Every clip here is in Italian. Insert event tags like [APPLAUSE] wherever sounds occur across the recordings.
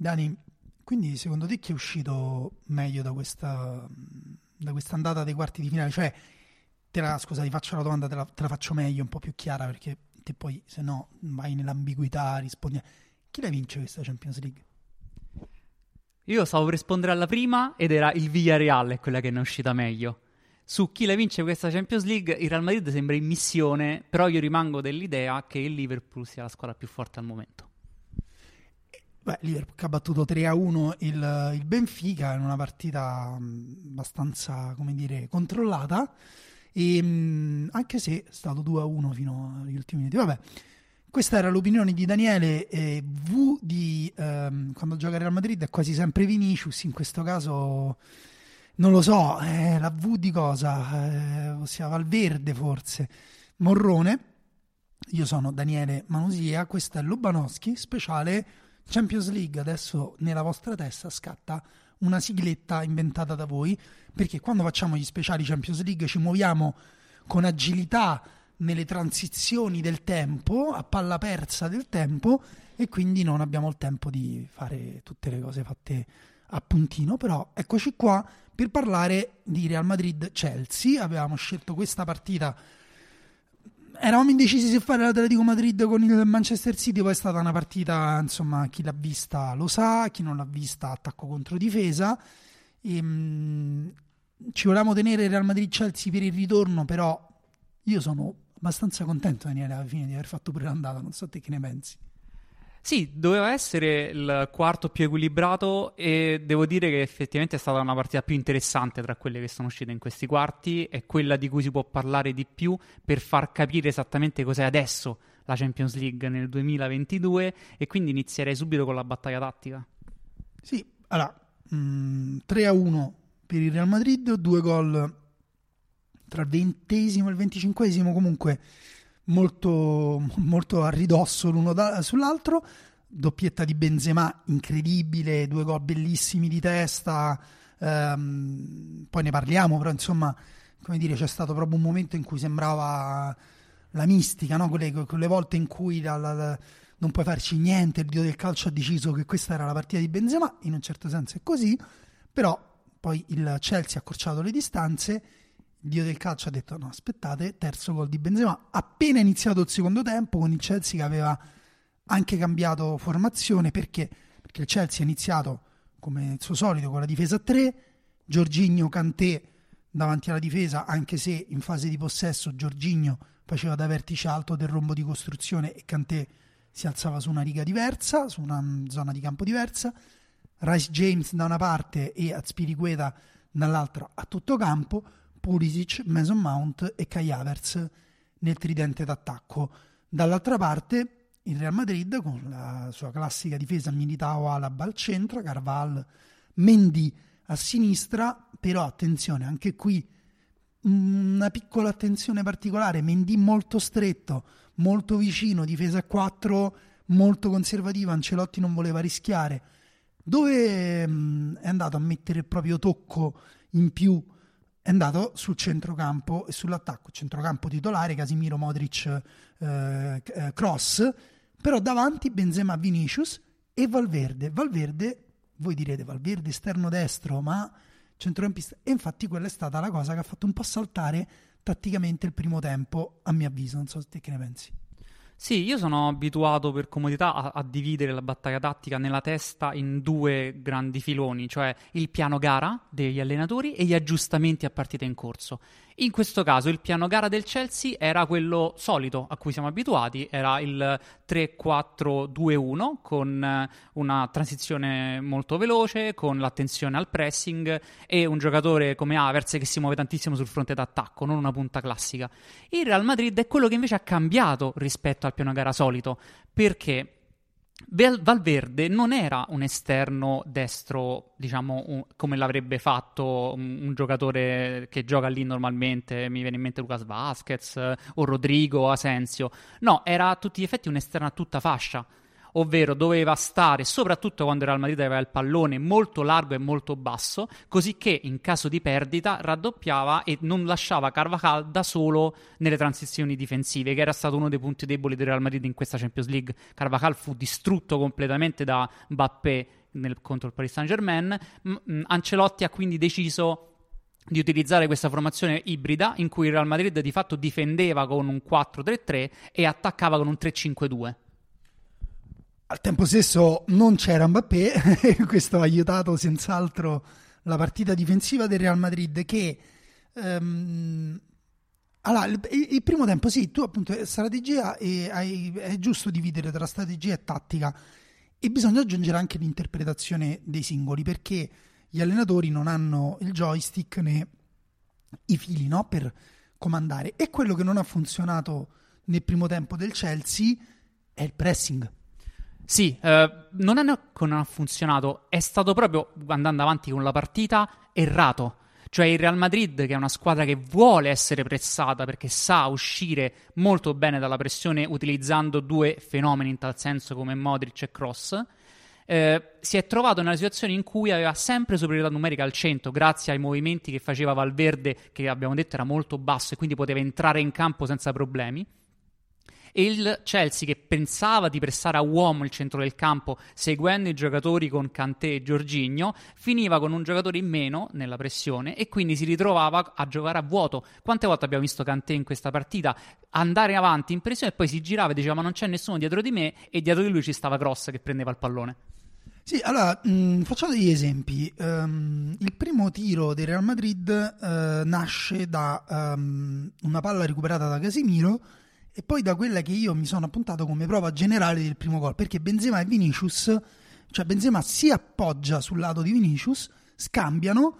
Dani, quindi secondo te chi è uscito meglio da questa, da questa andata dei quarti di finale? Cioè, te la, scusa, ti faccio la domanda, te la, te la faccio meglio, un po' più chiara, perché te poi, se no, vai nell'ambiguità, rispondi. Chi la vince questa Champions League? Io stavo per rispondere alla prima ed era il Villarreal quella che ne è uscita meglio. Su chi la vince questa Champions League, il Real Madrid sembra in missione, però io rimango dell'idea che il Liverpool sia la squadra più forte al momento. Beh, Liverpool ha battuto 3-1 il, il Benfica in una partita abbastanza, come dire, controllata. E, anche se è stato 2-1 fino agli ultimi minuti. Vabbè, questa era l'opinione di Daniele. Eh, v di ehm, quando gioca Real Madrid è quasi sempre Vinicius. In questo caso non lo so. Eh, la V di cosa? Eh, ossia Valverde forse. Morrone. Io sono Daniele Manusia. Questo è Lubanowski speciale Champions League. Adesso nella vostra testa scatta una sigletta inventata da voi. Perché quando facciamo gli speciali Champions League ci muoviamo con agilità nelle transizioni del tempo, a palla persa del tempo, e quindi non abbiamo il tempo di fare tutte le cose fatte a puntino. Però eccoci qua per parlare di Real Madrid-Chelsea. Avevamo scelto questa partita. Eravamo indecisi se fare l'Atletico Madrid con il Manchester City, poi è stata una partita, insomma, chi l'ha vista lo sa, chi non l'ha vista attacco contro difesa. E, ehm, mh, ci volevamo tenere Real Madrid-Chelsea per il ritorno, però io sono abbastanza contento, Daniele, alla fine di aver fatto pure l'andata. Non so te che ne pensi. Sì, doveva essere il quarto più equilibrato e devo dire che effettivamente è stata una partita più interessante tra quelle che sono uscite in questi quarti, è quella di cui si può parlare di più per far capire esattamente cos'è adesso la Champions League nel 2022 e quindi inizierei subito con la battaglia tattica. Sì, allora, mh, mm, 3 a 1 per il Real Madrid, due gol tra il ventesimo e il venticinquesimo comunque molto, molto a ridosso l'uno da, sull'altro doppietta di Benzema incredibile due gol bellissimi di testa ehm, poi ne parliamo però insomma come dire c'è stato proprio un momento in cui sembrava la mistica no? quelle, quelle, volte in cui la, la, la, non puoi farci niente il dio del calcio ha deciso che questa era la partita di Benzema in un certo senso è così però poi il Chelsea ha accorciato le distanze dio del calcio ha detto no aspettate, terzo gol di Benzema, appena iniziato il secondo tempo con il Chelsea che aveva anche cambiato formazione perché, perché il Chelsea ha iniziato come il suo solito con la difesa a 3, Giorginio Cantè davanti alla difesa anche se in fase di possesso Giorginio faceva da vertice alto del rombo di costruzione e Cantè si alzava su una riga diversa, su una zona di campo diversa, Rice James da una parte e Azpiriqueta dall'altra a tutto campo, Pulisic, Mason Mount e Kai Havertz nel tridente d'attacco. Dall'altra parte il Real Madrid con la sua classica difesa Militao Alaba al centro, Carval, Mendy a sinistra, però attenzione, anche qui una piccola attenzione particolare, Mendy molto stretto, molto vicino, difesa a 4, molto conservativa, Ancelotti non voleva rischiare. Dove mh, è andato a mettere il proprio tocco in più è andato sul centrocampo e sull'attacco, centrocampo titolare, Casimiro Modric eh, eh, Cross, però davanti Benzema Vinicius e Valverde. Valverde, voi direte Valverde esterno destro, ma centrocampista. E infatti quella è stata la cosa che ha fatto un po' saltare tatticamente il primo tempo, a mio avviso. Non so te che ne pensi. Sì, io sono abituato per comodità a, a, dividere la battaglia tattica nella testa in due grandi filoni, cioè il piano gara degli allenatori e gli aggiustamenti a partita in corso. In questo caso il piano gara del Chelsea era quello solito a cui siamo abituati, era il 3-4-2-1 con eh, una transizione molto veloce, con l'attenzione al pressing e un giocatore come Havertz che si muove tantissimo sul fronte d'attacco, non una punta classica. Il Real Madrid è quello che invece ha cambiato rispetto al piano gara solito, perché Valverde non era un esterno destro, diciamo, un, come l'avrebbe fatto un, un, giocatore che gioca lì normalmente, mi viene in mente Lucas Vasquez o Rodrigo Asensio. No, era a tutti gli effetti un esterno a tutta fascia. Ovvero doveva stare, soprattutto quando il Real Madrid aveva il pallone, molto largo e molto basso, così che in caso di perdita raddoppiava e non lasciava Carvajal da solo nelle transizioni difensive, che era stato uno dei punti deboli del Real Madrid in questa Champions League. Carvajal fu distrutto completamente da Mbappé nel, contro il Paris Saint Germain. M- Ancelotti ha quindi deciso di utilizzare questa formazione ibrida in cui il Real Madrid di fatto difendeva con un 4-3-3 e attaccava con un 3-5-2. Al tempo stesso non c'era Mbappé [LAUGHS] e questo ha aiutato senz'altro la partita difensiva del Real Madrid che um, allora, il, il, primo tempo sì, tu appunto strategia e hai, è giusto dividere tra strategia e tattica e bisogna aggiungere anche l'interpretazione dei singoli perché gli allenatori non hanno il joystick né i fili no, per comandare. E quello che non ha funzionato nel primo tempo del Chelsea è il pressing. Sì, eh, non è che non ha funzionato, è stato proprio andando avanti con la partita errato. Cioè il Real Madrid, che è una squadra che vuole essere pressata perché sa uscire molto bene dalla pressione utilizzando due fenomeni in tal senso come Modric e Cross, eh, si è trovato nella situazione in cui aveva sempre superiorità numerica al 100 grazie ai movimenti che faceva Valverde che abbiamo detto era molto basso e quindi poteva entrare in campo senza problemi e il Chelsea che pensava di pressare a uomo il centro del campo seguendo i giocatori con Kanté e Giorginio finiva con un giocatore in meno nella pressione e quindi si ritrovava a giocare a vuoto quante volte abbiamo visto Kanté in questa partita andare avanti in pressione e poi si girava e diceva ma non c'è nessuno dietro di me e dietro di lui ci stava Cross che prendeva il pallone sì, allora mh, mm, facciamo degli esempi. Um, il primo tiro del Real Madrid uh, nasce da um, una palla recuperata da Casimiro e poi da quella che io mi sono appuntato come prova generale del primo gol, perché Benzema e Vinicius, cioè Benzema si appoggia sul lato di Vinicius, scambiano,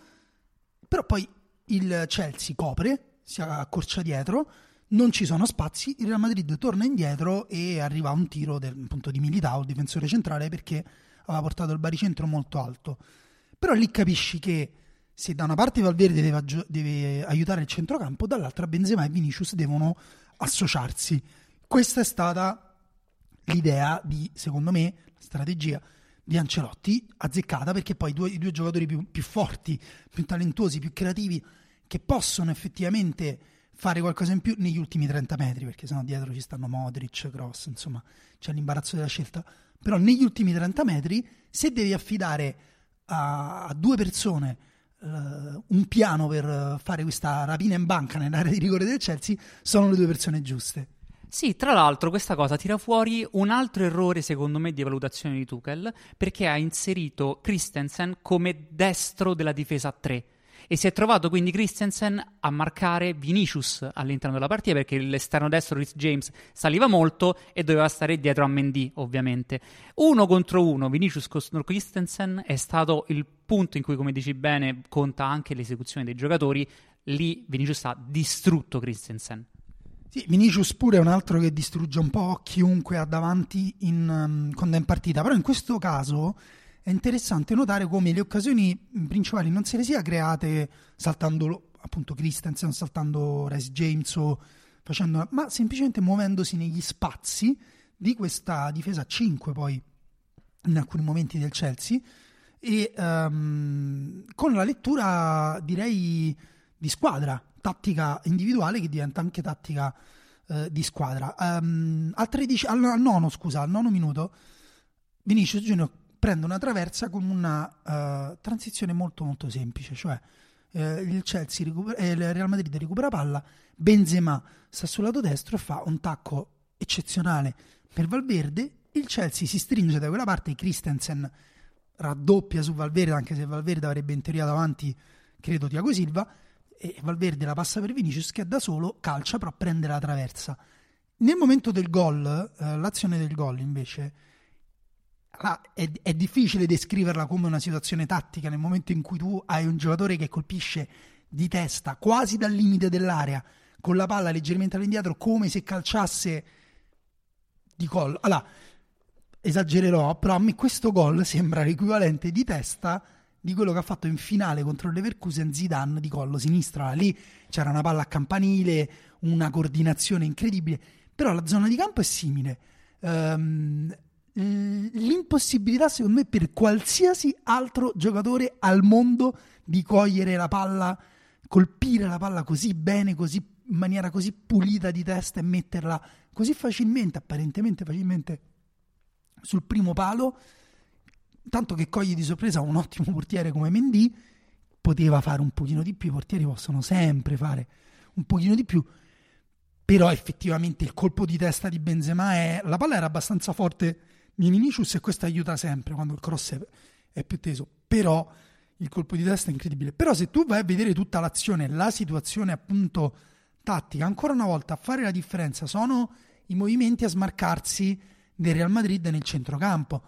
però poi il Chelsea copre, si accorcia dietro, non ci sono spazi, il Real Madrid torna indietro e arriva un tiro del, appunto, di Militao, il difensore centrale, perché aveva portato il baricentro molto alto. Però lì capisci che se da una parte Valverde deve, deve aiutare il centrocampo, dall'altra Benzema e Vinicius devono associarsi. Questa è stata l'idea di, secondo me, la strategia di Ancelotti, azzeccata perché poi i due, i due giocatori più, più, forti, più talentuosi, più creativi, che possono effettivamente fare qualcosa in più negli ultimi 30 metri, perché sennò dietro ci stanno Modric, Cross, insomma, c'è l'imbarazzo della scelta però negli ultimi 30 metri, se devi affidare a, a due persone uh, un piano per fare questa rapina in banca nell'area di rigore del Chelsea, sono le due persone giuste. Sì, tra l'altro questa cosa tira fuori un altro errore secondo me di valutazione di Tuchel perché ha inserito Christensen come destro della difesa 3 e si è trovato quindi Christensen a marcare Vinicius all'interno della partita perché l'esterno destro Rhys James saliva molto e doveva stare dietro a Mendy ovviamente. Uno contro uno Vinicius contro Christensen è stato il punto in cui come dici bene conta anche l'esecuzione dei giocatori, lì Vinicius ha distrutto Christensen. Sì, Vinicius pure è un altro che distrugge un po' chiunque ha davanti in, um, quando è in partita, però in questo caso è interessante notare come le occasioni principali non se le sia create saltando appunto Christensen, saltando Rice James o facendo, ma semplicemente muovendosi negli spazi di questa difesa 5 poi in alcuni momenti del Chelsea e um, con la lettura direi di squadra, tattica individuale che diventa anche tattica uh, di squadra. Um, al, 13, al, al nono, scusa, al nono minuto Vinicius Junior prende una traversa con una uh, transizione molto molto semplice, cioè eh, il, recupera, eh, il Real Madrid recupera palla, Benzema sta sul lato destro e fa un tacco eccezionale per Valverde, il Chelsea si stringe da quella parte, Christensen raddoppia su Valverde, anche se Valverde avrebbe in teoria davanti, credo, Tiago Silva, e Valverde la passa per Vinicius che da solo calcia però prende la traversa. Nel momento del gol, eh, l'azione del gol invece Ah, è, è, difficile descriverla come una situazione tattica nel momento in cui tu hai un giocatore che colpisce di testa quasi dal limite dell'area con la palla leggermente all'indietro come se calciasse di collo. Allora, esagererò, però a me questo gol sembra l'equivalente di testa di quello che ha fatto in finale contro il Leverkusen Zidane di collo sinistro. Lì c'era una palla a campanile, una coordinazione incredibile, però la zona di campo è simile. Um, l'impossibilità, secondo me, per qualsiasi altro giocatore al mondo di cogliere la palla, colpire la palla così bene, così, in maniera così pulita di testa e metterla così facilmente, apparentemente facilmente, sul primo palo. Tanto che coglie di sorpresa un ottimo portiere come Mendy, poteva fare un pochino di più. I portieri possono sempre fare un pochino di più però effettivamente il colpo di testa di Benzema è la palla era abbastanza forte di Vinicius e questo aiuta sempre quando il cross è, è, più teso però il colpo di testa è incredibile però se tu vai a vedere tutta l'azione la situazione appunto tattica ancora una volta a fare la differenza sono i movimenti a smarcarsi del Real Madrid nel centrocampo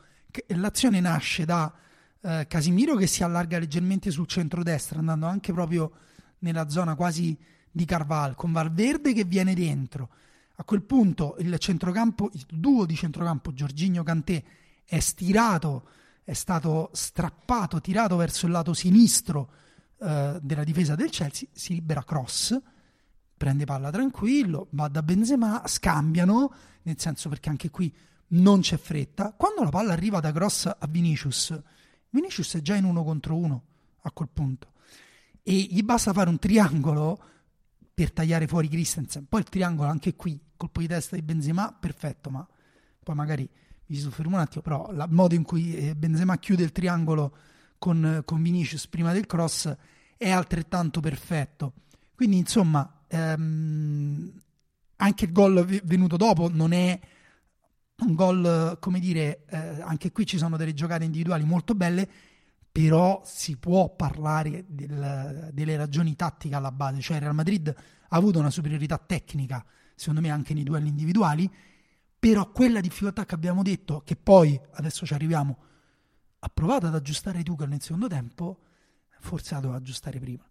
l'azione nasce da eh, Casimiro che si allarga leggermente sul centro-destra andando anche proprio nella zona quasi di Carval, con Valverde che viene dentro. A quel punto il centrocampo, il duo di centrocampo Giorginio Cantè è stirato, è stato strappato, tirato verso il lato sinistro eh, della difesa del Chelsea, si libera Cross, prende palla tranquillo, va da Benzema, scambiano, nel senso perché anche qui non c'è fretta. Quando la palla arriva da Cross a Vinicius, Vinicius è già in uno contro uno a quel punto e gli basta fare un triangolo per tagliare fuori Christensen. Poi il triangolo anche qui, colpo di testa di Benzema, perfetto, ma poi magari mi soffermo un attimo, però il modo in cui eh, Benzema chiude il triangolo con, con Vinicius prima del cross è altrettanto perfetto. Quindi insomma, ehm, anche il gol venuto dopo non è un gol, come dire, eh, anche qui ci sono delle giocate individuali molto belle, però si può parlare del, delle ragioni tattiche alla base, cioè Real Madrid ha avuto una superiorità tecnica, secondo me anche nei duelli individuali, però quella difficoltà che abbiamo detto, che poi adesso ci arriviamo, ha provato ad aggiustare Tuchel nel secondo tempo, forse la doveva aggiustare prima.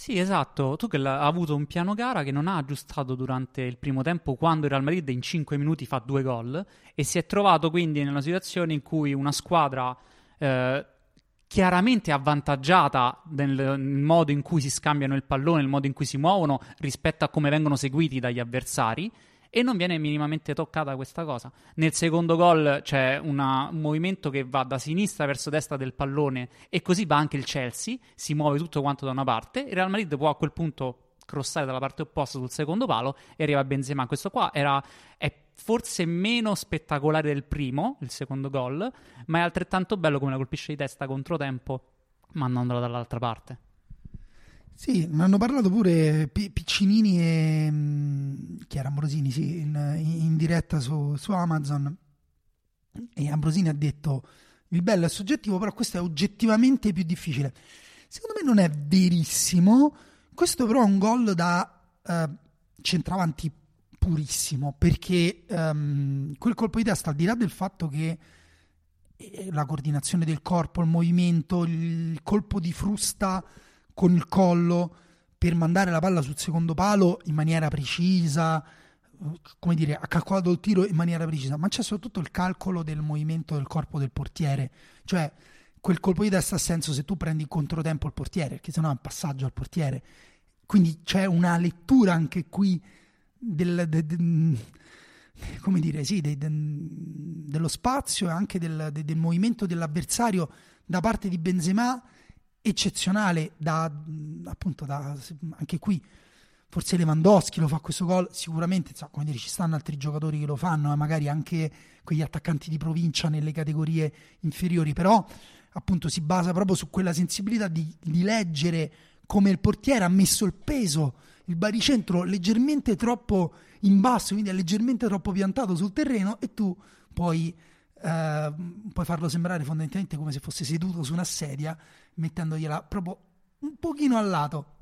Sì, esatto. Tuchel ha avuto un piano gara che non ha aggiustato durante il primo tempo quando il Real Madrid in 5 minuti fa due gol e si è trovato quindi nella situazione in cui una squadra eh, chiaramente avvantaggiata nel, modo in cui si scambiano il pallone, nel modo in cui si muovono rispetto a come vengono seguiti dagli avversari e non viene minimamente toccata questa cosa. Nel secondo gol c'è una, un movimento che va da sinistra verso destra del pallone e così va anche il Chelsea, si muove tutto quanto da una parte, il Real Madrid può a quel punto crossare dalla parte opposta sul secondo palo e arriva Benzema. Questo qua era, è forse meno spettacolare del primo, il secondo gol, ma è altrettanto bello come la colpisce di testa contro tempo mandandola dall'altra parte. Sì, mi hanno parlato pure P- Piccinini e mm, chi era Ambrosini, sì, in, in diretta su, su, Amazon. E Ambrosini ha detto: Il bello è soggettivo, però questo è oggettivamente più difficile. Secondo me non è verissimo. Questo, però, è un gol da uh, centravanti purissimo perché um, quel colpo di testa, al di là del fatto che eh, la coordinazione del corpo, il movimento, il colpo di frusta con il collo per mandare la palla sul secondo palo in maniera precisa, come dire, ha calcolato il tiro in maniera precisa, ma c'è soprattutto il calcolo del movimento del corpo del portiere, cioè quel colpo di testa ha senso se tu prendi in controtempo il portiere, perché sennò è un passaggio al portiere. Quindi c'è una lettura anche qui del, de, de, come dire, sì, de, dello spazio e anche del, del, movimento dell'avversario da parte di Benzema eccezionale da, appunto da, anche qui forse Lewandowski lo fa questo gol sicuramente come dire, ci stanno altri giocatori che lo fanno e magari anche quegli attaccanti di provincia nelle categorie inferiori però appunto si basa proprio su quella sensibilità di, di leggere come il portiere ha messo il peso il baricentro leggermente troppo in basso, quindi è leggermente troppo piantato sul terreno e tu puoi, eh, puoi farlo sembrare fondamentalmente come se fosse seduto su una sedia, mettendogliela proprio un pochino al lato.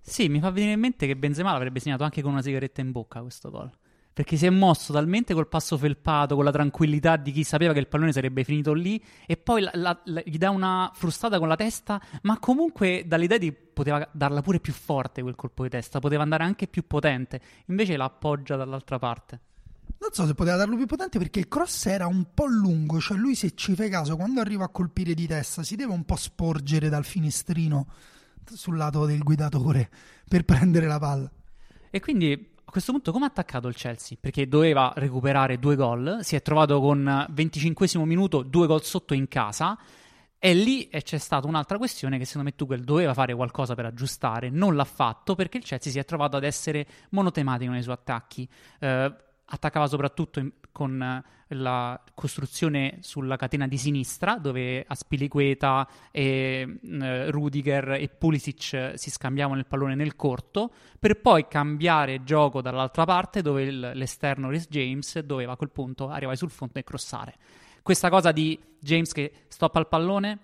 Sì, mi fa venire in mente che Benzema l'avrebbe segnato anche con una sigaretta in bocca questo gol perché si è mosso talmente col passo felpato, con la tranquillità di chi sapeva che il pallone sarebbe finito lì, e poi la, la, la, gli dà una frustata con la testa, ma comunque dall'idea di poteva darla pure più forte quel colpo di testa, poteva andare anche più potente, invece la appoggia dall'altra parte. Non so se poteva darlo più potente perché il cross era un po' lungo, cioè lui se ci fai caso quando arriva a colpire di testa si deve un po' sporgere dal finestrino sul lato del guidatore per prendere la palla. E quindi a questo punto come ha attaccato il Chelsea? Perché doveva recuperare due gol, si è trovato con 25 minuto due gol sotto in casa. E lì c'è stata un'altra questione che secondo me Tuchel doveva fare qualcosa per aggiustare, non l'ha fatto perché il Chelsea si è trovato ad essere monotematico nei suoi attacchi. Eh, attaccava soprattutto in, con eh, la costruzione sulla catena di sinistra, dove Aspiliqueta, e, eh, Rudiger e Pulisic si scambiavano il pallone nel corto, per poi cambiare gioco dall'altra parte, dove il, l'esterno Rhys James doveva a quel punto arrivare sul fondo e crossare. Questa cosa di James che stoppa il pallone,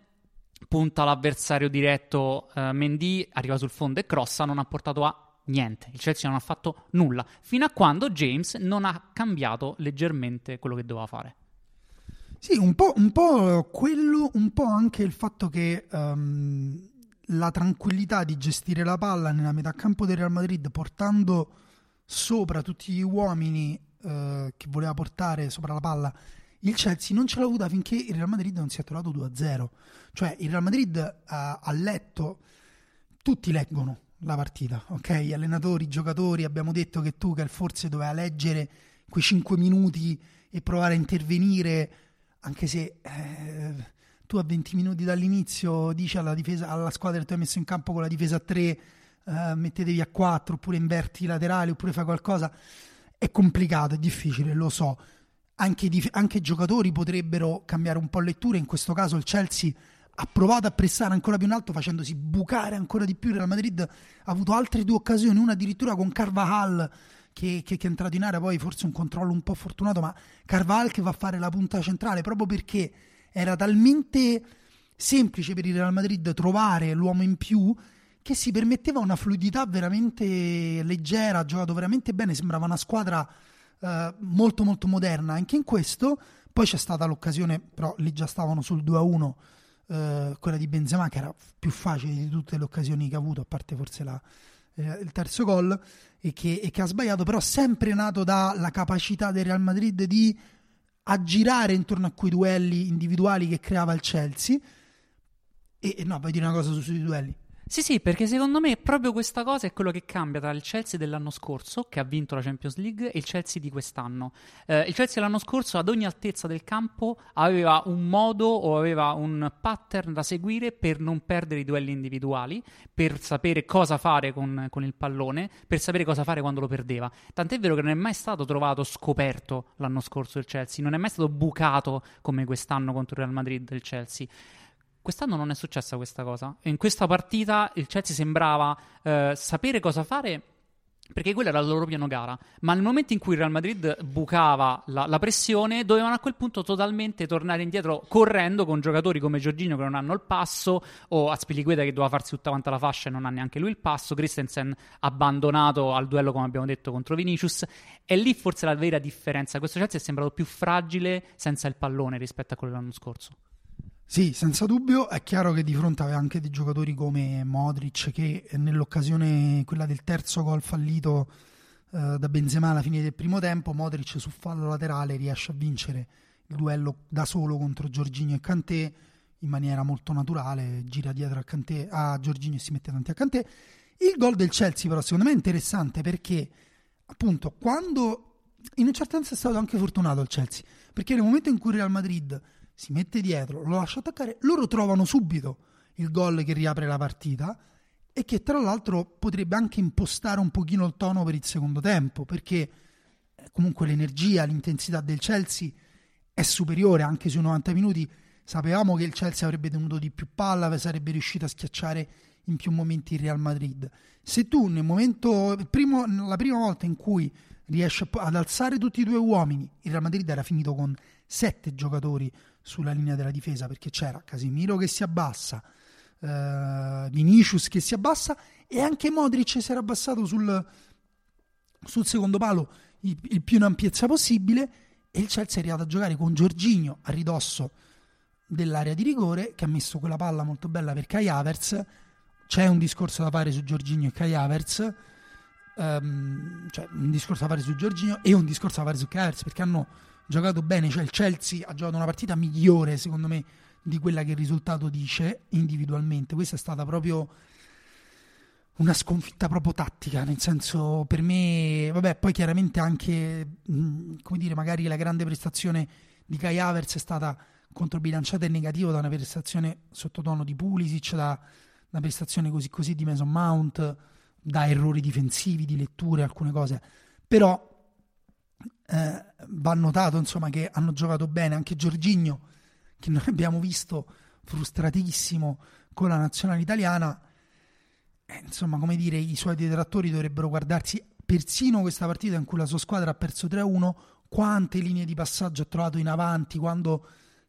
punta l'avversario diretto uh, Mendy, arriva sul fondo e crossa, non ha portato a niente. Il Chelsea non ha fatto nulla, fino a quando James non ha cambiato leggermente quello che doveva fare. Sì, un po', un po quello, un po' anche il fatto che um, la tranquillità di gestire la palla nella metà campo del Real Madrid portando sopra tutti gli uomini uh, che voleva portare sopra la palla il Chelsea non ce l'ha avuta finché il Real Madrid non si è trovato 2-0 cioè il Real Madrid uh, ha letto tutti leggono la partita, ok? Allenatori, giocatori, abbiamo detto che tu, che forse doveva leggere quei 5 minuti e provare a intervenire, anche se eh, tu a 20 minuti dall'inizio dici alla, difesa, alla squadra che tu hai messo in campo con la difesa a 3, eh, mettetevi a 4, oppure inverti i laterali, oppure fai qualcosa, è complicato, è difficile, lo so. Anche, i anche giocatori potrebbero cambiare un po' lettura, in questo caso il Chelsea ha provato a pressare ancora più in alto facendosi bucare ancora di più. Il Real Madrid ha avuto altre due occasioni, una addirittura con Carvajal che, che, che, è entrato in area, poi forse un controllo un po' fortunato, ma Carvajal che va a fare la punta centrale proprio perché era talmente semplice per il Real Madrid trovare l'uomo in più che si permetteva una fluidità veramente leggera, ha giocato veramente bene, sembrava una squadra eh, molto molto moderna anche in questo. Poi c'è stata l'occasione, però lì già stavano sul 2-1 eh, quella di Benzema che era più facile di tutte le occasioni che ha avuto, a parte forse la, eh, il terzo gol, e che, e che, ha sbagliato, però sempre nato dalla capacità del Real Madrid di aggirare intorno a quei duelli individuali che creava il Chelsea. E, e no, vuoi dire una cosa su, sui duelli? Sì, sì, perché secondo me proprio questa cosa è quello che cambia tra il Chelsea dell'anno scorso, che ha vinto la Champions League, e il Chelsea di quest'anno. Eh, il Chelsea l'anno scorso, ad ogni altezza del campo, aveva un modo o aveva un pattern da seguire per non perdere i duelli individuali, per sapere cosa fare con, con il pallone, per sapere cosa fare quando lo perdeva. Tant'è vero che non è mai stato trovato scoperto l'anno scorso il Chelsea, non è mai stato bucato come quest'anno contro il Real Madrid il Chelsea. Quest'anno non è successa questa cosa. In questa partita il Chelsea sembrava eh, sapere cosa fare perché quello era il loro piano gara. Ma nel momento in cui il Real Madrid bucava la, la, pressione, dovevano a quel punto totalmente tornare indietro correndo con giocatori come Giorgino che non hanno il passo, o Azpilicueta che doveva farsi tutta quanta la fascia e non ha neanche lui il passo, Christensen abbandonato al duello, come abbiamo detto, contro Vinicius. E lì forse la vera differenza. Questo Chelsea è sembrato più fragile senza il pallone rispetto a quello dell'anno scorso. Sì, senza dubbio, è chiaro che di fronte aveva anche dei giocatori come Modric che nell'occasione, quella del terzo gol fallito eh, da Benzema alla fine del primo tempo, Modric su fallo laterale riesce a vincere il duello da solo contro Giorginio e Cantè in maniera molto naturale, gira dietro a, Kanté, a Giorginio e si mette davanti a Cantè. Il gol del Chelsea però secondo me è interessante perché appunto quando in un certo senso è stato anche fortunato il Chelsea, perché nel momento in cui Real Madrid si mette dietro, lo lascia attaccare, loro trovano subito il gol che riapre la partita e che tra l'altro potrebbe anche impostare un pochino il tono per il secondo tempo, perché eh, comunque l'energia, l'intensità del Chelsea è superiore anche sui 90 minuti. Sapevamo che il Chelsea avrebbe tenuto di più palla, sarebbe riuscito a schiacciare in più momenti il Real Madrid. Se tu nel momento, primo, la prima volta in cui riesci ad alzare tutti i tuoi uomini, il Real Madrid era finito con sette giocatori sulla linea della difesa perché c'era Casimiro che si abbassa, uh, Vinicius che si abbassa e anche Modric si era abbassato sul, sul secondo palo il, il, più in ampiezza possibile e il Chelsea è arrivato a giocare con Giorginio a ridosso dell'area di rigore che ha messo quella palla molto bella per Kai Havertz. C'è un discorso da fare su Giorginio e Kai Havertz um, cioè un discorso da fare su Giorginio e un discorso da fare su Kai Havertz perché hanno giocato bene, cioè il Chelsea ha giocato una partita migliore secondo me di quella che il risultato dice individualmente. Questa è stata proprio una sconfitta proprio tattica, nel senso per me, vabbè, poi chiaramente anche, come dire, magari la grande prestazione di Kai Havertz è stata controbilanciata in negativo da una prestazione sottotono di Pulisic, da una prestazione così così di Mason Mount, da errori difensivi, di letture, alcune cose, però eh, va notato insomma che hanno giocato bene anche Giorginio, che noi abbiamo visto frustratissimo con la nazionale italiana, eh, insomma, come dire, i suoi detrattori dovrebbero guardarsi persino questa partita in cui la sua squadra ha perso 3-1, quante linee di passaggio ha trovato in avanti, quando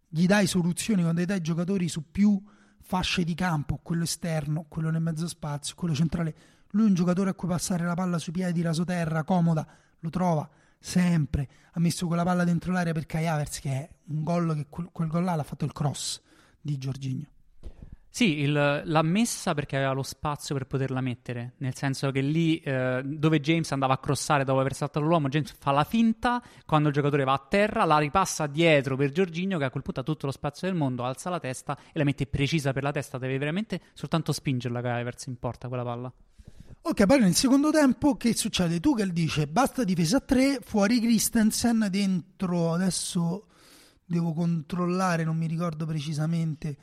gli dai soluzioni, quando gli dai giocatori su più fasce di campo, quello esterno, quello nel mezzo spazio, quello centrale. Lui è un giocatore a cui passare la palla sui piedi, rasoterra, comoda, lo trova sempre. Ha messo quella palla dentro l'area per Kai Havertz, che è un gol che quel, quel gol là l'ha fatto il cross di Giorginio. Sì, il, l'ha messa perché aveva lo spazio per poterla mettere, nel senso che lì eh, dove James andava a crossare dopo aver saltato l'uomo, James fa la finta, quando il giocatore va a terra la ripassa dietro per Giorginio che a quel punto ha tutto lo spazio del mondo, alza la testa e la mette precisa per la testa, deve veramente soltanto spingerla che Everts in porta quella palla. Ok, poi nel secondo tempo che succede? Tuchel dice basta difesa a 3, fuori Christensen, dentro adesso devo controllare, non mi ricordo precisamente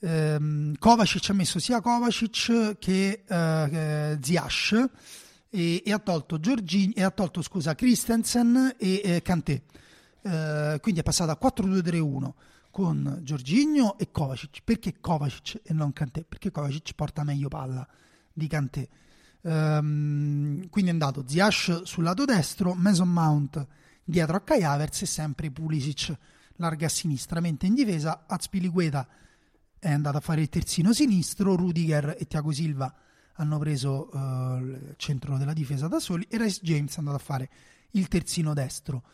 ehm, Kovacic ha messo sia Kovacic che eh, Ziash e, e, ha tolto, Giorgini, e ha tolto scusa, Christensen e eh, Kanté. Eh, quindi è passato a 4-2-3-1 con Giorginio e Kovacic. Perché Kovacic e non Kanté? Perché Kovacic porta meglio palla di Kanté. Um, quindi è andato Ziash sul lato destro, Mason Mount dietro a Kai Havertz e sempre Pulisic larga a sinistra, mentre in difesa Azpilicueta è andato a fare il terzino sinistro, Rudiger e Thiago Silva hanno preso uh, il centro della difesa da soli e Rice James è andato a fare il terzino destro.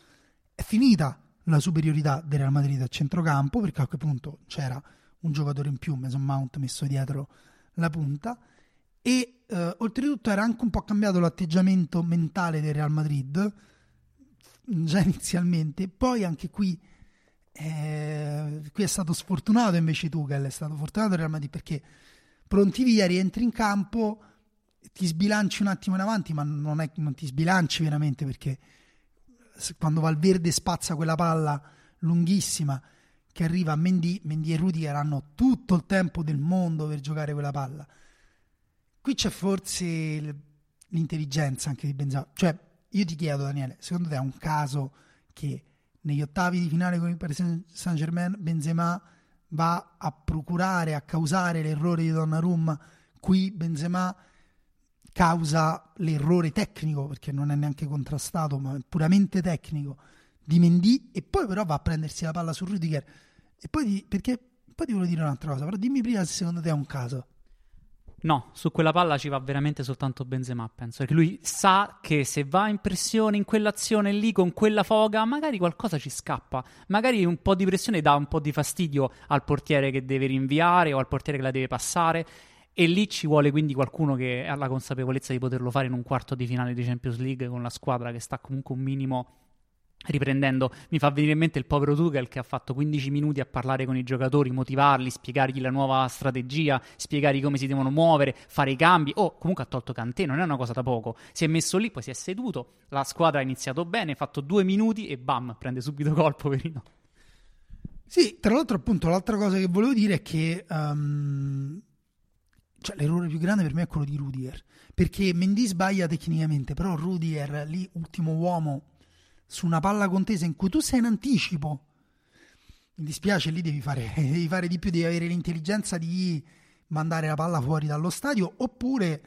È finita la superiorità del Real Madrid a centrocampo perché a quel punto c'era un giocatore in più, Mason Mount messo dietro la punta e uh, oltretutto era anche un po' cambiato l'atteggiamento mentale del Real Madrid già [LAUGHS] inizialmente, poi anche qui eh, qui è stato sfortunato invece Tuchel, è stato fortunato Real Madrid perché pronti via, rientri in campo, ti sbilanci un attimo in avanti, ma non, è, non ti sbilanci veramente perché quando Valverde spazza quella palla lunghissima che arriva a Mendy, Mendy e Rudiger hanno tutto il tempo del mondo per giocare quella palla. Qui c'è forse l'intelligenza anche di Benzema. Cioè, io ti chiedo, Daniele, secondo te è un caso che negli ottavi di finale con il Paris Saint-Germain Benzema va a procurare, a causare l'errore di Donnarumma, qui Benzema causa l'errore tecnico, perché non è neanche contrastato, ma è puramente tecnico, di Mendy e poi però va a prendersi la palla su Rudiger. E poi, perché, poi ti voglio dire un'altra cosa, però dimmi prima se secondo te è un caso. No, su quella palla ci va veramente soltanto Benzema, penso, perché lui sa che se va in pressione in quell'azione lì con quella foga, magari qualcosa ci scappa, magari un po' di pressione dà un po' di fastidio al portiere che deve rinviare o al portiere che la deve passare. E lì ci vuole quindi qualcuno che ha la consapevolezza di poterlo fare in un quarto di finale di Champions League con la squadra che sta comunque un minimo Riprendendo, mi fa venire in mente il povero Tuchel che ha fatto 15 minuti a parlare con i giocatori, motivarli, spiegargli la nuova strategia, spiegargli come si devono muovere, fare i cambi. Oh, comunque ha tolto Cantè, non è una cosa da poco. Si è messo lì, poi si è seduto, la squadra ha iniziato bene, ha fatto due minuti e bam, prende subito colpo, [LAUGHS] poverino. Sì, tra l'altro appunto l'altra cosa che volevo dire è che um, cioè, l'errore più grande per me è quello di Rudiger, perché Mendy sbaglia tecnicamente, però Rudiger lì, ultimo uomo su una palla contesa in cui tu sei in anticipo. Mi dispiace, lì devi fare, [LAUGHS] devi fare di più, devi avere l'intelligenza di mandare la palla fuori dallo stadio, oppure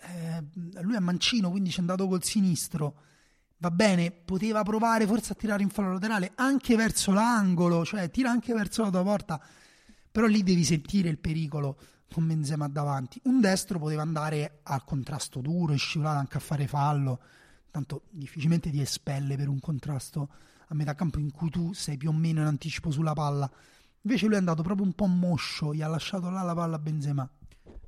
eh, lui è mancino, quindi ci è andato col sinistro. Va bene, poteva provare forse a tirare in fallo laterale anche verso l'angolo, cioè tira anche verso la tua porta, però lì devi sentire il pericolo con Benzema davanti. Un destro poteva andare al contrasto duro e scivolare anche a fare fallo tanto difficilmente ti espelle per un contrasto a metà campo in cui tu sei più o meno in anticipo sulla palla. Invece lui è andato proprio un po' moscio, gli ha lasciato là la palla a Benzema.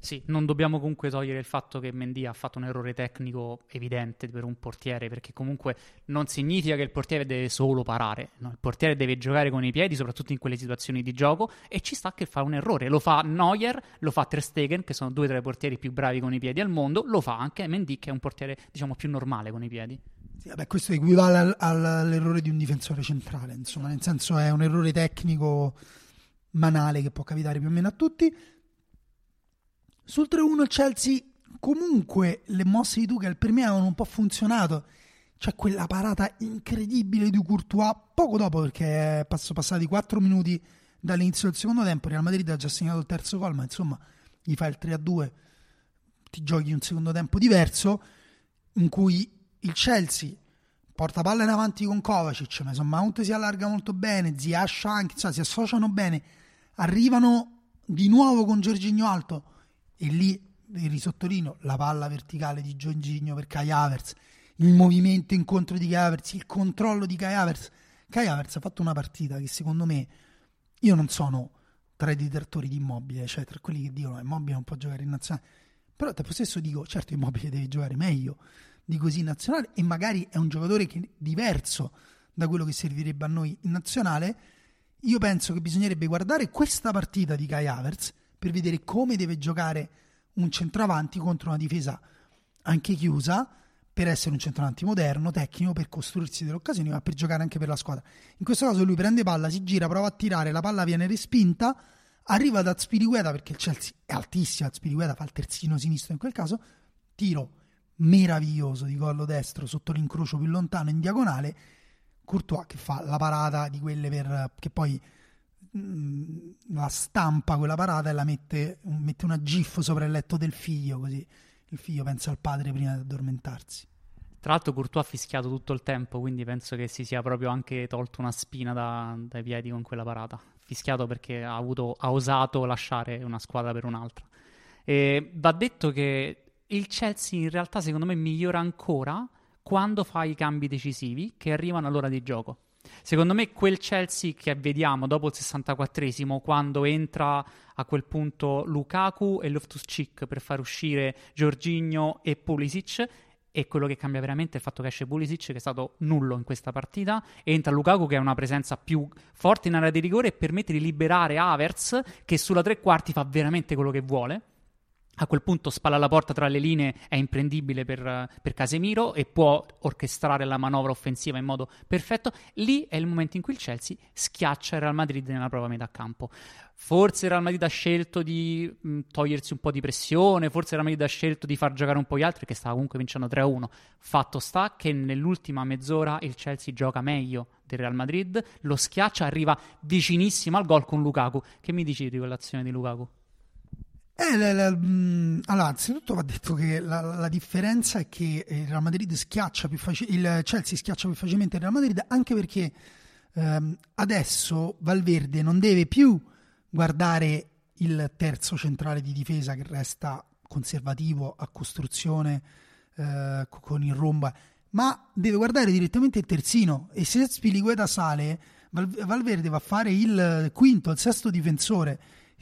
Sì, non dobbiamo comunque togliere il fatto che Mendy ha fatto un errore tecnico evidente per un portiere, perché comunque non significa che il portiere deve solo parare, no? il portiere deve giocare con i piedi, soprattutto in quelle situazioni di gioco, e ci sta che fa un errore. Lo fa Neuer, lo fa Ter Stegen, che sono due tra i portieri più bravi con i piedi al mondo, lo fa anche Mendy, che è un portiere, diciamo, più normale con i piedi. Sì, vabbè, questo equivale al, al, all'errore di un difensore centrale, insomma, nel senso è un errore tecnico manale che può capitare più o meno a tutti sul 3-1 il Chelsea comunque le mosse di Tuchel per me avevano un po' funzionato. C'è quella parata incredibile di Courtois poco dopo perché sono passati 4 minuti dall'inizio del secondo tempo. Real Madrid ha già segnato il terzo gol, ma insomma gli fa il 3-2, ti giochi un secondo tempo diverso in cui il Chelsea porta palla in avanti con Kovacic, Mason Mount si allarga molto bene, Ziascia anche, cioè, si associano bene, arrivano di nuovo con Giorginio Alto e lì risottolineo la palla verticale di Giorginio per Kai Havertz, il movimento incontro di Kai Havertz, il controllo di Kai Havertz. Kai Havertz ha fatto una partita che secondo me io non sono tra i detrattori di Immobile, cioè tra quelli che dicono Immobile non può giocare in nazionale, però al tempo stesso dico certo Immobile deve giocare meglio di così in nazionale e magari è un giocatore che è diverso da quello che servirebbe a noi in nazionale. Io penso che bisognerebbe guardare questa partita di Kai Havertz per vedere come deve giocare un centravanti contro una difesa anche chiusa per essere un centravanti moderno, tecnico, per costruirsi delle occasioni, ma per giocare anche per la squadra. In questo caso lui prende palla, si gira, prova a tirare, la palla viene respinta, arriva da Spirigueta perché il Chelsea è altissimo, Spirigueta fa il terzino sinistro in quel caso, tiro meraviglioso di collo destro sotto l'incrocio più lontano in diagonale, Courtois che fa la parata di quelle per, che poi la stampa quella parata e la mette, mette una gif sopra il letto del figlio, così il figlio pensa al padre prima di addormentarsi. Tra l'altro Courtois ha fischiato tutto il tempo, quindi penso che si sia proprio anche tolto una spina da, dai piedi con quella parata. Fischiato perché ha, avuto, ha osato lasciare una squadra per un'altra. E va detto che il Chelsea in realtà secondo me migliora ancora quando fa i cambi decisivi che arrivano all'ora di gioco. Secondo me quel Chelsea che vediamo dopo il 64esimo, quando entra a quel punto Lukaku e Loftus-Cheek per far uscire Giorginio e Pulisic, e quello che cambia veramente è il fatto che esce Pulisic che è stato nullo in questa partita. E entra Lukaku che ha una presenza più forte in area di rigore e permette di liberare Havertz che sulla tre quarti fa veramente quello che vuole a quel punto spalla la porta tra le linee è imprendibile per, per, Casemiro e può orchestrare la manovra offensiva in modo perfetto. Lì è il momento in cui il Chelsea schiaccia il Real Madrid nella prova metà campo. Forse il Real Madrid ha scelto di mh, togliersi un po' di pressione, forse il Real Madrid ha scelto di far giocare un po' gli altri, che stava comunque vincendo 3-1. Fatto sta che nell'ultima mezz'ora il Chelsea gioca meglio del Real Madrid, lo schiaccia, arriva vicinissimo al gol con Lukaku. Che mi dici di quell'azione di Lukaku? Eh, la, la, mh, allora, anzitutto va detto che la, la, differenza è che il Real Madrid schiaccia più facilmente, il Chelsea schiaccia più facilmente il Real Madrid anche perché ehm, adesso Valverde non deve più guardare il terzo centrale di difesa che resta conservativo a costruzione eh, con il romba, ma deve guardare direttamente il terzino. E se Spiligueta sale Val- Valverde va a fare il quinto, il sesto difensore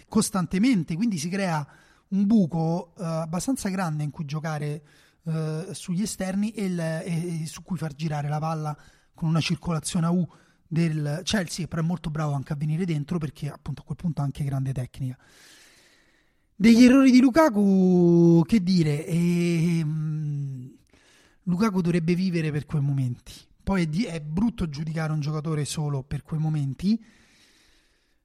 costantemente, quindi si crea un buco uh, abbastanza grande in cui giocare uh, sugli esterni e, il, e, su cui far girare la palla con una circolazione a U del Chelsea, però è molto bravo anche a venire dentro perché appunto a quel punto ha anche grande tecnica. Degli errori di Lukaku, che dire, e, um, Lukaku dovrebbe vivere per quei momenti. Poi è, di, è brutto giudicare un giocatore solo per quei momenti,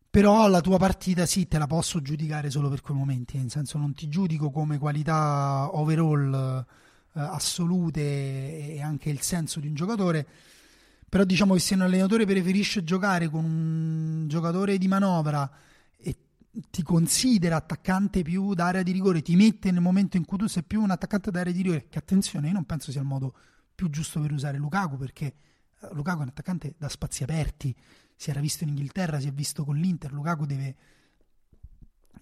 però la tua partita sì, te la posso giudicare solo per quei momenti, nel senso non ti giudico come qualità overall eh, assolute e anche il senso di un giocatore, però diciamo che se un allenatore preferisce giocare con un giocatore di manovra e ti considera attaccante più d'area di rigore, ti mette nel momento in cui tu sei più un attaccante d'area di rigore, che attenzione, io non penso sia il modo più giusto per usare Lukaku perché eh, Lukaku è un attaccante da spazi aperti, si era visto in Inghilterra, si è visto con l'Inter, Lukaku deve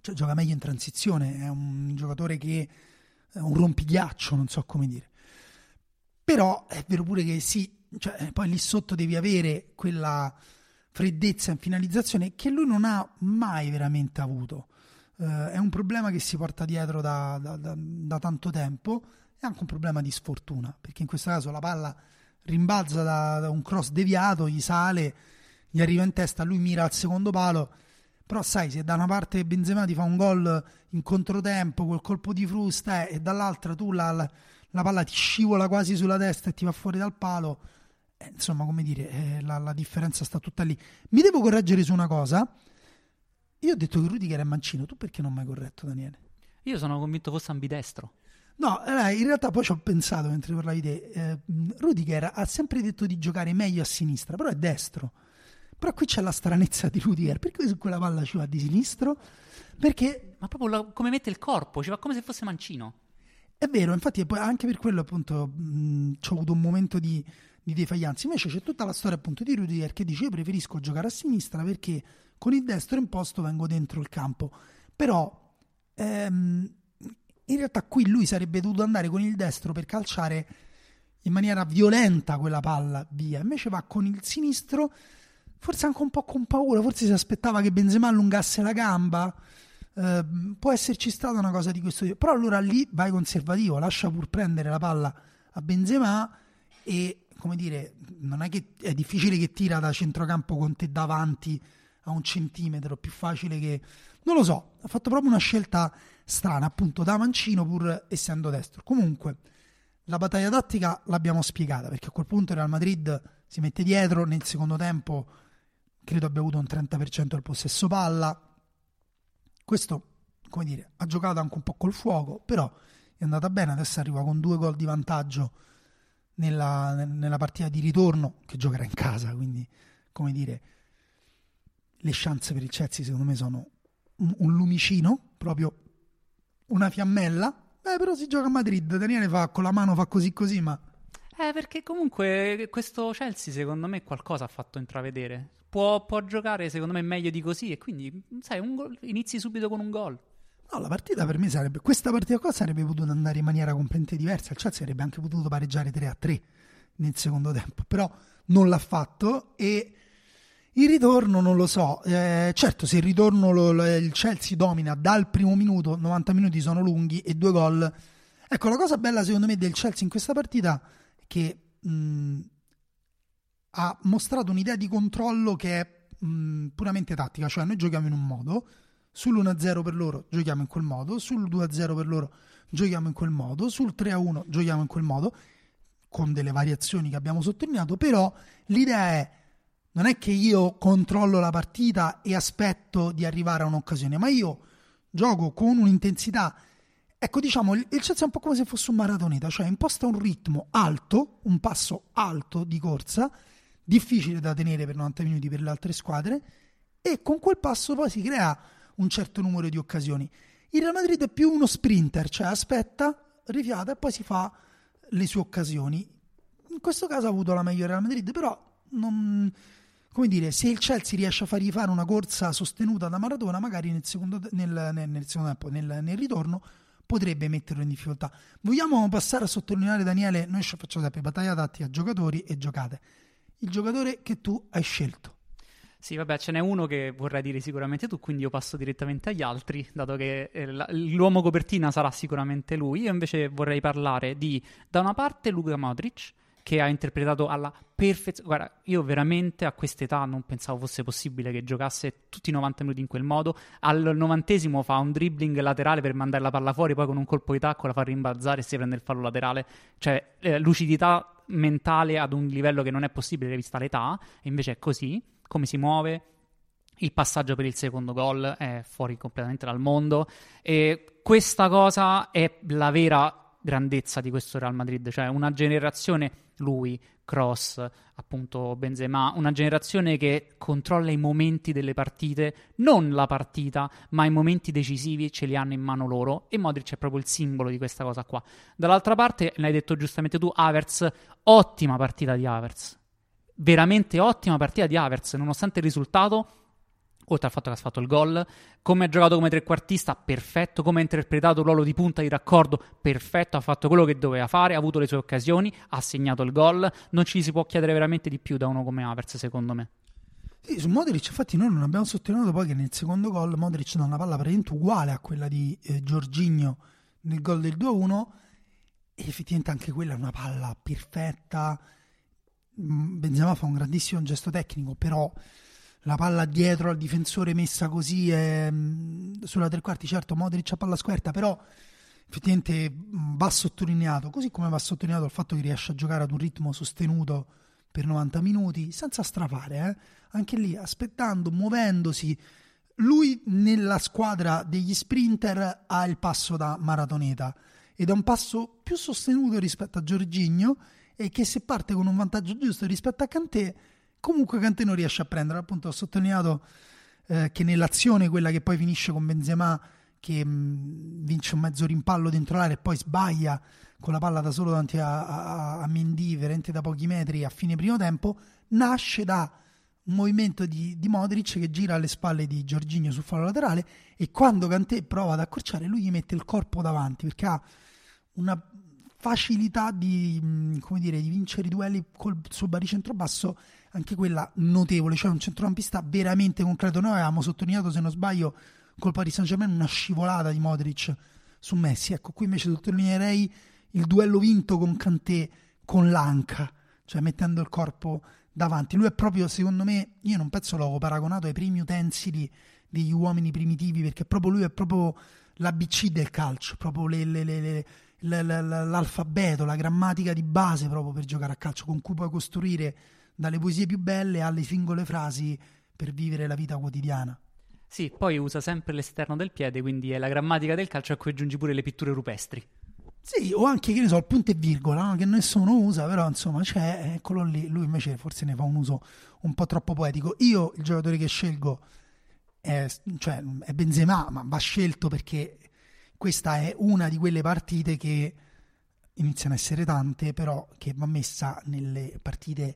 cioè, gioca meglio in transizione, è un giocatore che è un rompighiaccio, non so come dire. Però è vero pure che sì, cioè, poi lì sotto devi avere quella freddezza in finalizzazione che lui non ha mai veramente avuto. eh, è un problema che si porta dietro da, da, da, da, tanto tempo, è anche un problema di sfortuna, perché in questo caso la palla rimbalza da, un cross deviato, gli sale, gli arriva in testa, lui mira al secondo palo, però sai, se da una parte Benzema ti fa un gol in controtempo col colpo di frusta eh, e dall'altra tu la, la, la, palla ti scivola quasi sulla testa e ti va fuori dal palo, eh, insomma, come dire, eh, la, la differenza sta tutta lì. Mi devo correggere su una cosa io ho detto che Rudiger è mancino, tu perché non mi hai corretto, Daniele? Io sono convinto fosse ambidestro. No, eh, in realtà poi ci ho pensato mentre parlavi te. Eh, Rudiger ha sempre detto di giocare meglio a sinistra, però è destro. Però qui c'è la stranezza di Rudiger. Perché su quella palla ci va di sinistro? Perché... Ma proprio la, come mette il corpo, ci va come se fosse mancino. È vero, infatti anche per quello appunto ci ho avuto un momento di, di defaglianza. Invece c'è tutta la storia appunto di Rudiger che dice io preferisco giocare a sinistra perché con il destro imposto vengo dentro il campo. Però ehm, in realtà qui lui sarebbe dovuto andare con il destro per calciare in maniera violenta quella palla via, invece va con il sinistro, forse anche un po' con paura, forse si aspettava che Benzema allungasse la gamba. Eh, può esserci stata una cosa di questo tipo, però allora lì vai conservativo, lascia pur prendere la palla a Benzema e come dire, non è che è difficile che tira da centrocampo con te davanti a un centimetro, più facile che... Non lo so, ha fatto proprio una scelta strana, appunto da mancino pur essendo destro. Comunque, la battaglia tattica l'abbiamo spiegata, perché a quel punto il Real Madrid si mette dietro, nel secondo tempo credo abbia avuto un 30% del possesso palla. Questo, come dire, ha giocato anche un po' col fuoco, però è andata bene, adesso arriva con due gol di vantaggio nella, nella partita di ritorno, che giocherà in casa, quindi, come dire le chance per il Chelsea secondo me sono un, un lumicino, proprio una fiammella. Beh, però si gioca a Madrid, Daniele fa con la mano fa così così, ma... Eh, perché comunque questo Chelsea secondo me qualcosa ha fatto intravedere. Può, può giocare secondo me meglio di così e quindi, sai, gol, inizi subito con un gol. No, la partita per me sarebbe. Questa partita qua sarebbe potuta andare in maniera completamente diversa. Il Chelsea avrebbe anche potuto pareggiare 3 a 3 nel secondo tempo, però non l'ha fatto e il ritorno non lo so, eh, certo se il ritorno lo, lo, il Chelsea domina dal primo minuto, 90 minuti sono lunghi e due gol. Ecco, la cosa bella secondo me del Chelsea in questa partita che mh, ha mostrato un'idea di controllo che è mh, puramente tattica, cioè noi giochiamo in un modo, sull'1-0 per loro giochiamo in quel modo, sul 2-0 per loro giochiamo in quel modo, sul 3-1 giochiamo in quel modo, con delle variazioni che abbiamo sottolineato, però l'idea è non è che io controllo la partita e aspetto di arrivare a un'occasione, ma io gioco con un'intensità. Ecco, diciamo, il Chelsea è un po' come se fosse un maratoneta, cioè imposta un ritmo alto, un passo alto di corsa, difficile da tenere per 90 minuti per le altre squadre, e con quel passo poi si crea un certo numero di occasioni. Il Real Madrid è più uno sprinter, cioè aspetta, rifiata e poi si fa le sue occasioni. In questo caso ha avuto la meglio Real Madrid, però non, come dire, se il Chelsea riesce a fargli fare una corsa sostenuta da Maradona, magari nel secondo, nel, nel, nel secondo tempo, nel, nel, ritorno, potrebbe metterlo in difficoltà. Vogliamo passare a sottolineare, Daniele, noi ci facciamo sempre battaglia tattica, giocatori e giocate. Il giocatore che tu hai scelto. Sì, vabbè, ce n'è uno che vorrai dire sicuramente tu, quindi io passo direttamente agli altri, dato che eh, l'uomo copertina sarà sicuramente lui. Io invece vorrei parlare di, da una parte, Luca Modric, che ha interpretato alla perfezione. Guarda, io veramente a quest'età non pensavo fosse possibile che giocasse tutti i 90 minuti in quel modo. Al novantesimo fa un dribbling laterale per mandare la palla fuori, poi con un colpo di tacco la fa rimbalzare e si prende il fallo laterale. Cioè, eh, lucidità mentale ad un livello che non è possibile vista l'età, e invece è così. Come si muove, il passaggio per il secondo gol è fuori completamente dal mondo e questa cosa è la vera grandezza di questo Real Madrid, cioè una generazione, lui, Cross, appunto Benzema, una generazione che controlla i momenti delle partite, non la partita, ma i momenti decisivi ce li hanno in mano loro e Modric è proprio il simbolo di questa cosa qua. Dall'altra parte, l'hai detto giustamente tu, Havertz, ottima partita di Havertz. Veramente ottima partita di Havertz, nonostante il risultato oltre al fatto che ha fatto il gol, come ha giocato come trequartista, perfetto, come ha interpretato il ruolo di punta di raccordo, perfetto, ha fatto quello che doveva fare, ha avuto le sue occasioni, ha segnato il gol, non ci si può chiedere veramente di più da uno come Havertz, secondo me. Sì, su Modric, infatti, noi non abbiamo sottolineato poi che nel secondo gol Modric dà una palla praticamente uguale a quella di eh, Giorginio nel gol del 2-1 e effettivamente anche quella è una palla perfetta. Mm, Benzema fa un grandissimo gesto tecnico, però la palla dietro al difensore messa così è, mm, sulla tre quarti, certo Modric a palla squerta, però effettivamente mm, va sottolineato, così come va sottolineato il fatto che riesce a giocare ad un ritmo sostenuto per 90 minuti senza strafare, eh? anche lì aspettando, muovendosi. Lui nella squadra degli sprinter ha il passo da maratoneta ed è un passo più sostenuto rispetto a Giorginio e che se parte con un vantaggio giusto rispetto a Cantè, comunque Cantè non riesce a prendere. Appunto ho sottolineato eh, che nell'azione, quella che poi finisce con Benzema che mh, vince un mezzo rimpallo dentro l'area e poi sbaglia con la palla da solo davanti a, a, a Mendy, veramente da pochi metri a fine primo tempo, nasce da un movimento di, di Modric che gira alle spalle di Giorginio sul fallo laterale e quando Cantè prova ad accorciare lui gli mette il corpo davanti perché ha una facilità di, come dire, di vincere i duelli col suo baricentro basso anche quella notevole, cioè un centrocampista veramente concreto. Noi avevamo sottolineato, se non sbaglio, col Paris Saint-Germain una scivolata di Modric su Messi. Ecco, qui invece sottolineerei il duello vinto con Kanté con l'anca, cioè mettendo il corpo davanti. Lui è proprio, secondo me, io non penso l'ho paragonato ai primi utensili degli uomini primitivi, perché proprio lui è proprio l'ABC del calcio, proprio le, le, le, l'alfabeto, la grammatica di base proprio per giocare a calcio, con cui puoi costruire dalle poesie più belle alle singole frasi per vivere la vita quotidiana. Sì, poi usa sempre l'esterno del piede, quindi è la grammatica del calcio a cui aggiungi pure le pitture rupestri. Sì, o anche, che ne so, il punto e virgola, che nessuno usa, però insomma c'è, eccolo lì, lui invece forse ne fa un uso un po' troppo poetico. Io, il giocatore che scelgo, è, cioè, è Benzema, ma va scelto perché questa è una di quelle partite che iniziano a essere tante, però che va messa nelle partite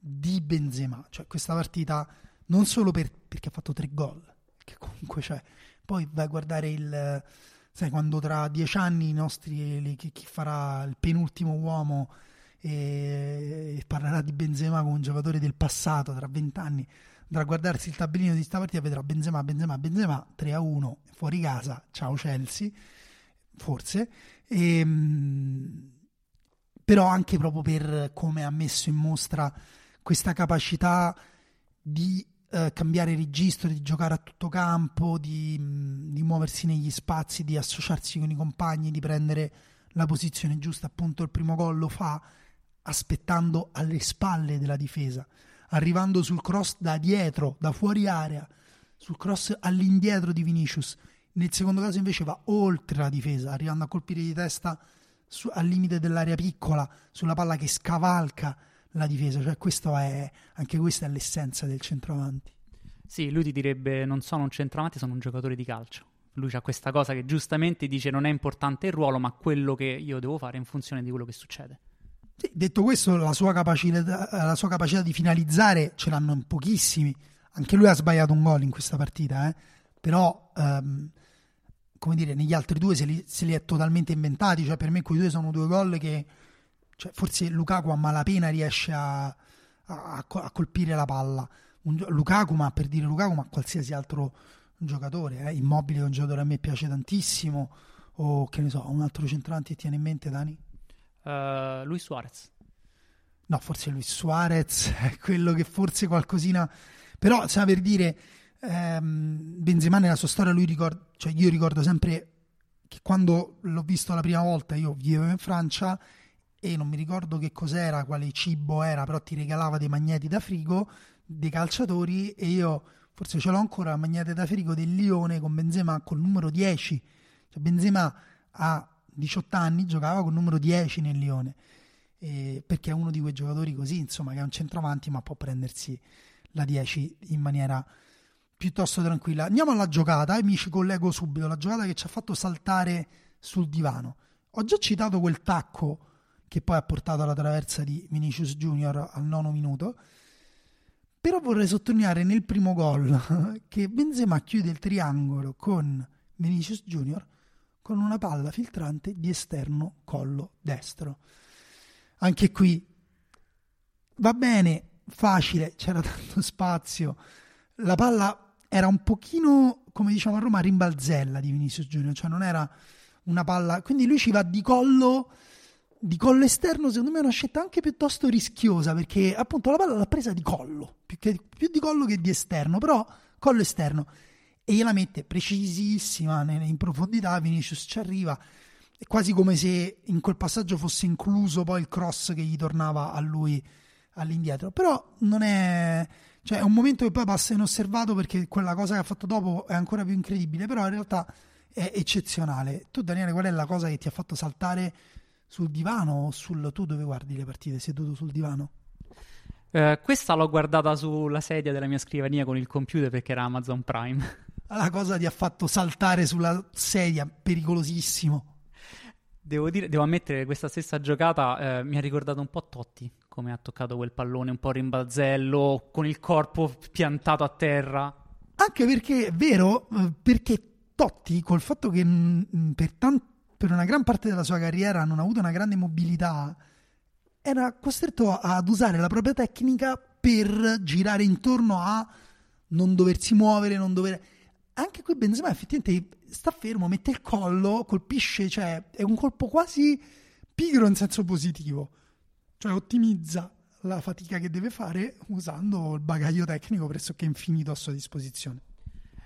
di Benzema. Cioè questa partita non solo per, perché ha fatto tre gol, che comunque c'è, poi vai a guardare il sai, quando tra dieci anni i nostri, chi, chi farà il penultimo uomo e, e, parlerà di Benzema come un giocatore del passato, tra vent'anni, andrà a guardarsi il tabellino di questa partita vedrà Benzema, Benzema, Benzema, 3 a 1, fuori casa, ciao Chelsea, forse, e, ehm, però anche proprio per come ha messo in mostra questa capacità di eh, cambiare registro, di giocare a tutto campo, di, mm, di, muoversi negli spazi, di associarsi con i compagni, di prendere la posizione giusta. Appunto, il primo gol lo fa aspettando alle spalle della difesa, arrivando sul cross da dietro, da fuori area, sul cross all'indietro di Vinicius. Nel secondo caso invece va oltre la difesa, arrivando a colpire di testa su, al limite dell'area piccola, sulla palla che scavalca la difesa, cioè questo è, anche questa è l'essenza del centravanti. Sì, lui ti direbbe non sono un centravanti, sono un giocatore di calcio. Lui ha questa cosa che giustamente dice non è importante il ruolo, ma quello che io devo fare in funzione di quello che succede. Sì, detto questo, la sua, capacità, la sua capacità di finalizzare ce l'hanno in pochissimi. Anche lui ha sbagliato un gol in questa partita, eh? però um, come dire, negli altri due se li, se li, è totalmente inventati. Cioè, per me quei due sono due gol che cioè, forse Lukaku a malapena riesce a, a, a colpire la palla. Un, Lukaku, ma per dire Lukaku, ma qualsiasi altro giocatore, eh? Immobile è un giocatore a me piace tantissimo, o che ne so, un altro centrante che tiene in mente, Dani? Uh, Luis Suarez. No, forse Luis Suarez [LAUGHS] è quello che forse qualcosina... Però, sa per dire, ehm, Benzema nella sua storia, lui ricorda... Cioè, io ricordo sempre che quando l'ho visto la prima volta, io vivevo in Francia e non mi ricordo che cos'era, quale cibo era, però ti regalava dei magneti da frigo dei calciatori e io forse ce l'ho ancora, magnete da frigo del Lione con Benzema col numero 10. Cioè Benzema a 18 anni giocava col numero 10 nel Lione. Eh, perché è uno di quei giocatori così, insomma, che è un centravanti, ma può prendersi la 10 in maniera piuttosto tranquilla. Andiamo alla giocata e mi ci collego subito. La giocata che ci ha fatto saltare sul divano. Ho già citato quel tacco che poi ha portato alla traversa di Vinicius Junior al nono minuto. Però vorrei sottolineare nel primo gol [LAUGHS] che Benzema chiude il triangolo con Vinicius Junior con una palla filtrante di esterno collo destro. Anche qui va bene, facile, c'era [LAUGHS] tanto spazio. La palla era un pochino, come diciamo a Roma, rimbalzella di Vinicius Junior, cioè non era una palla. Quindi lui ci va di collo, di collo esterno. Secondo me è una scelta anche piuttosto rischiosa perché appunto la palla l'ha presa di collo, più, che, più di collo che di esterno, però collo esterno e gliela mette precisissima in profondità. Vinicius ci arriva. È quasi come se in quel passaggio fosse incluso poi il cross che gli tornava a lui all'indietro. Però non è. Cioè, è un momento che poi passa inosservato perché quella cosa che ha fatto dopo è ancora più incredibile. Però in realtà è eccezionale. Tu, Daniele, qual è la cosa che ti ha fatto saltare sul divano o sul. Tu dove guardi le partite? Seduto sul divano? Uh, questa l'ho guardata sulla sedia della mia scrivania con il computer perché era Amazon Prime. [LAUGHS] La cosa ti ha fatto saltare sulla sedia, pericolosissimo. Devo, dire, devo ammettere che questa stessa giocata eh, mi ha ricordato un po' Totti, come ha toccato quel pallone un po' rimbalzello, con il corpo piantato a terra. Anche perché è vero, eh, perché Totti, col fatto che mh, mm, mm, per, tan- per una gran parte della sua carriera non ha avuto una grande mobilità, era costretto ad usare la propria tecnica per girare intorno a non doversi muovere, non dover... Anche qui Benzema effettivamente sta fermo, mette il collo, colpisce, cioè è un colpo quasi pigro in senso positivo, cioè ottimizza la fatica che deve fare usando il bagaglio tecnico pressoché infinito a sua disposizione.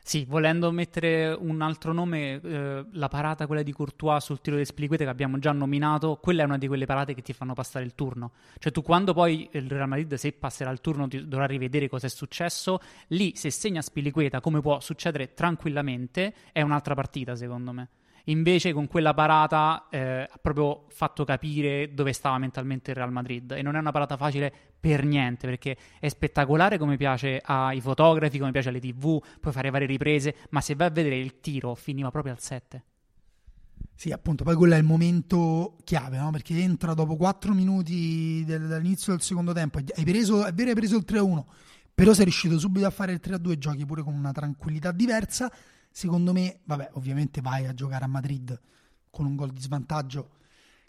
Sì, volendo mettere un altro nome, eh, la parata, quella di Courtois sul tiro di Spliquete che abbiamo già nominato, quella è una di quelle parate che ti fanno passare il turno. Cioè tu quando poi il Real Madrid, se passerà il turno, ti dovrà rivedere cosa è successo, lì se segna Spiliqueta, come può succedere tranquillamente, è un'altra partita secondo me. Invece con quella parata eh, ha proprio fatto capire dove stava mentalmente il Real Madrid e non è una parata facile per niente perché è spettacolare come piace ai fotografi, come piace alle tv, puoi fare varie riprese, ma se vai a vedere il tiro finiva proprio al 7. Sì, appunto, poi quello è il momento chiave, no? Perché entra dopo 4 minuti dall'inizio del secondo tempo, hai preso, è vero hai preso il 3-1, però sei riuscito subito a fare il 3-2, giochi pure con una tranquillità diversa Secondo me, vabbè, ovviamente vai a giocare a Madrid con un gol di svantaggio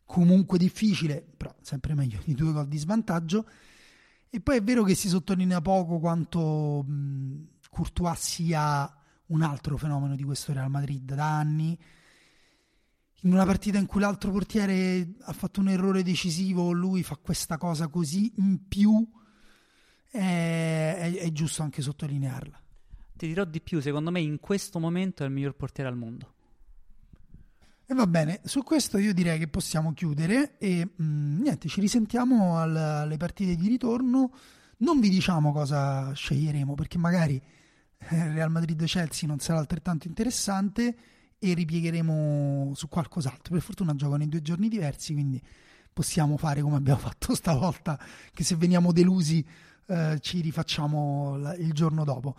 comunque difficile, però sempre meglio di due gol di svantaggio. E poi è vero che si sottolinea poco quanto mh, Courtois sia un altro fenomeno di questo Real Madrid da anni. In una partita in cui l'altro portiere ha fatto un errore decisivo, lui fa questa cosa così in più, è, è, è giusto anche sottolinearla. Ti dirò di più, secondo me in questo momento è il miglior portiere al mondo. E va bene, su questo io direi che possiamo chiudere e mh, mm, niente, ci risentiamo al, alle partite di ritorno. Non vi diciamo cosa sceglieremo perché magari eh, Real Madrid-Chelsea non sarà altrettanto interessante e ripiegheremo su qualcos'altro. Per fortuna giocano in due giorni diversi, quindi possiamo fare come abbiamo [LAUGHS] fatto stavolta, che se veniamo delusi eh, ci rifacciamo il giorno dopo.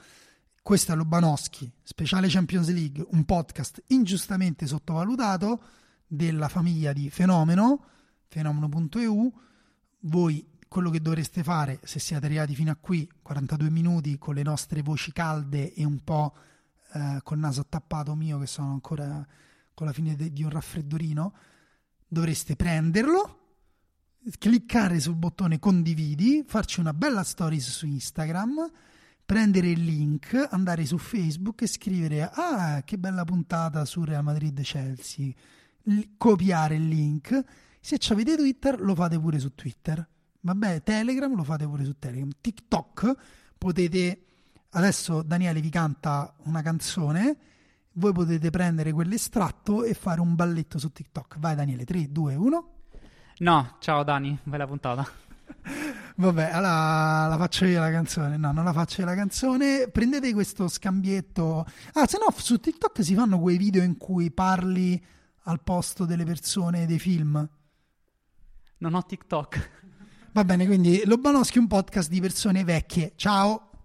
Questo è Lobanowski, speciale Champions League, un podcast ingiustamente sottovalutato della famiglia di Fenomeno, fenomeno.eu. Voi quello che dovreste fare se siete arrivati fino a qui, 42 minuti con le nostre voci calde e un po' eh, col naso attappato mio che sono ancora con la fine de- di un raffreddorino, dovreste prenderlo, cliccare sul bottone condividi, farci una bella stories su Instagram prendere il link, andare su Facebook e scrivere ah che bella puntata su Real Madrid Chelsea, L- copiare il link. Se avete Twitter lo fate pure su Twitter. Vabbè, Telegram lo fate pure su Telegram. TikTok potete adesso Daniele vi canta una canzone, voi potete prendere quell'estratto e fare un balletto su TikTok. Vai Daniele, 3 2 1. No, ciao Dani, bella puntata. [LAUGHS] Vabbè, allora la faccio io la canzone. No, non la faccio io la canzone. Prendete questo scambietto. Ah, se no, su TikTok si fanno quei video in cui parli al posto delle persone dei film. Non ho TikTok. Va bene, quindi Lobanowski è un podcast di persone vecchie. Ciao.